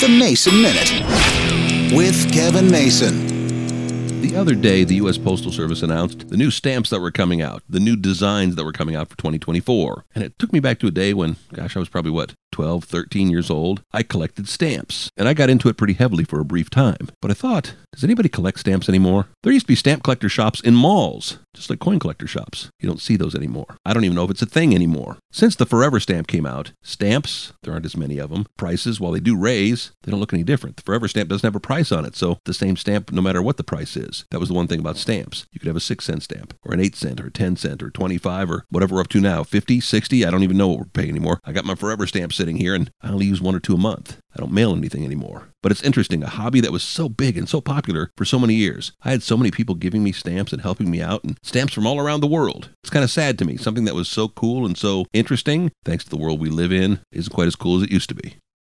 The Mason Minute with Kevin Mason. The other day, the U.S. Postal Service announced the new stamps that were coming out, the new designs that were coming out for 2024. And it took me back to a day when, gosh, I was probably what, 12, 13 years old, I collected stamps. And I got into it pretty heavily for a brief time. But I thought, does anybody collect stamps anymore? There used to be stamp collector shops in malls, just like coin collector shops. You don't see those anymore. I don't even know if it's a thing anymore. Since the Forever stamp came out, stamps, there aren't as many of them. Prices, while they do raise, they don't look any different. The Forever stamp doesn't have a price on it, so the same stamp no matter what the price is. That was the one thing about stamps. You could have a 6 cent stamp, or an 8 cent, or a 10 cent, or 25, or whatever we're up to now 50, 60, I don't even know what we're paying anymore. I got my Forever stamp sitting here, and I only use one or two a month. I don't mail anything anymore. But it's interesting, a hobby that was so big and so popular for so many years. I had so many people giving me stamps and helping me out, and stamps from all around the world. It's kind of sad to me. Something that was so cool and so interesting, thanks to the world we live in, isn't quite as cool as it used to be.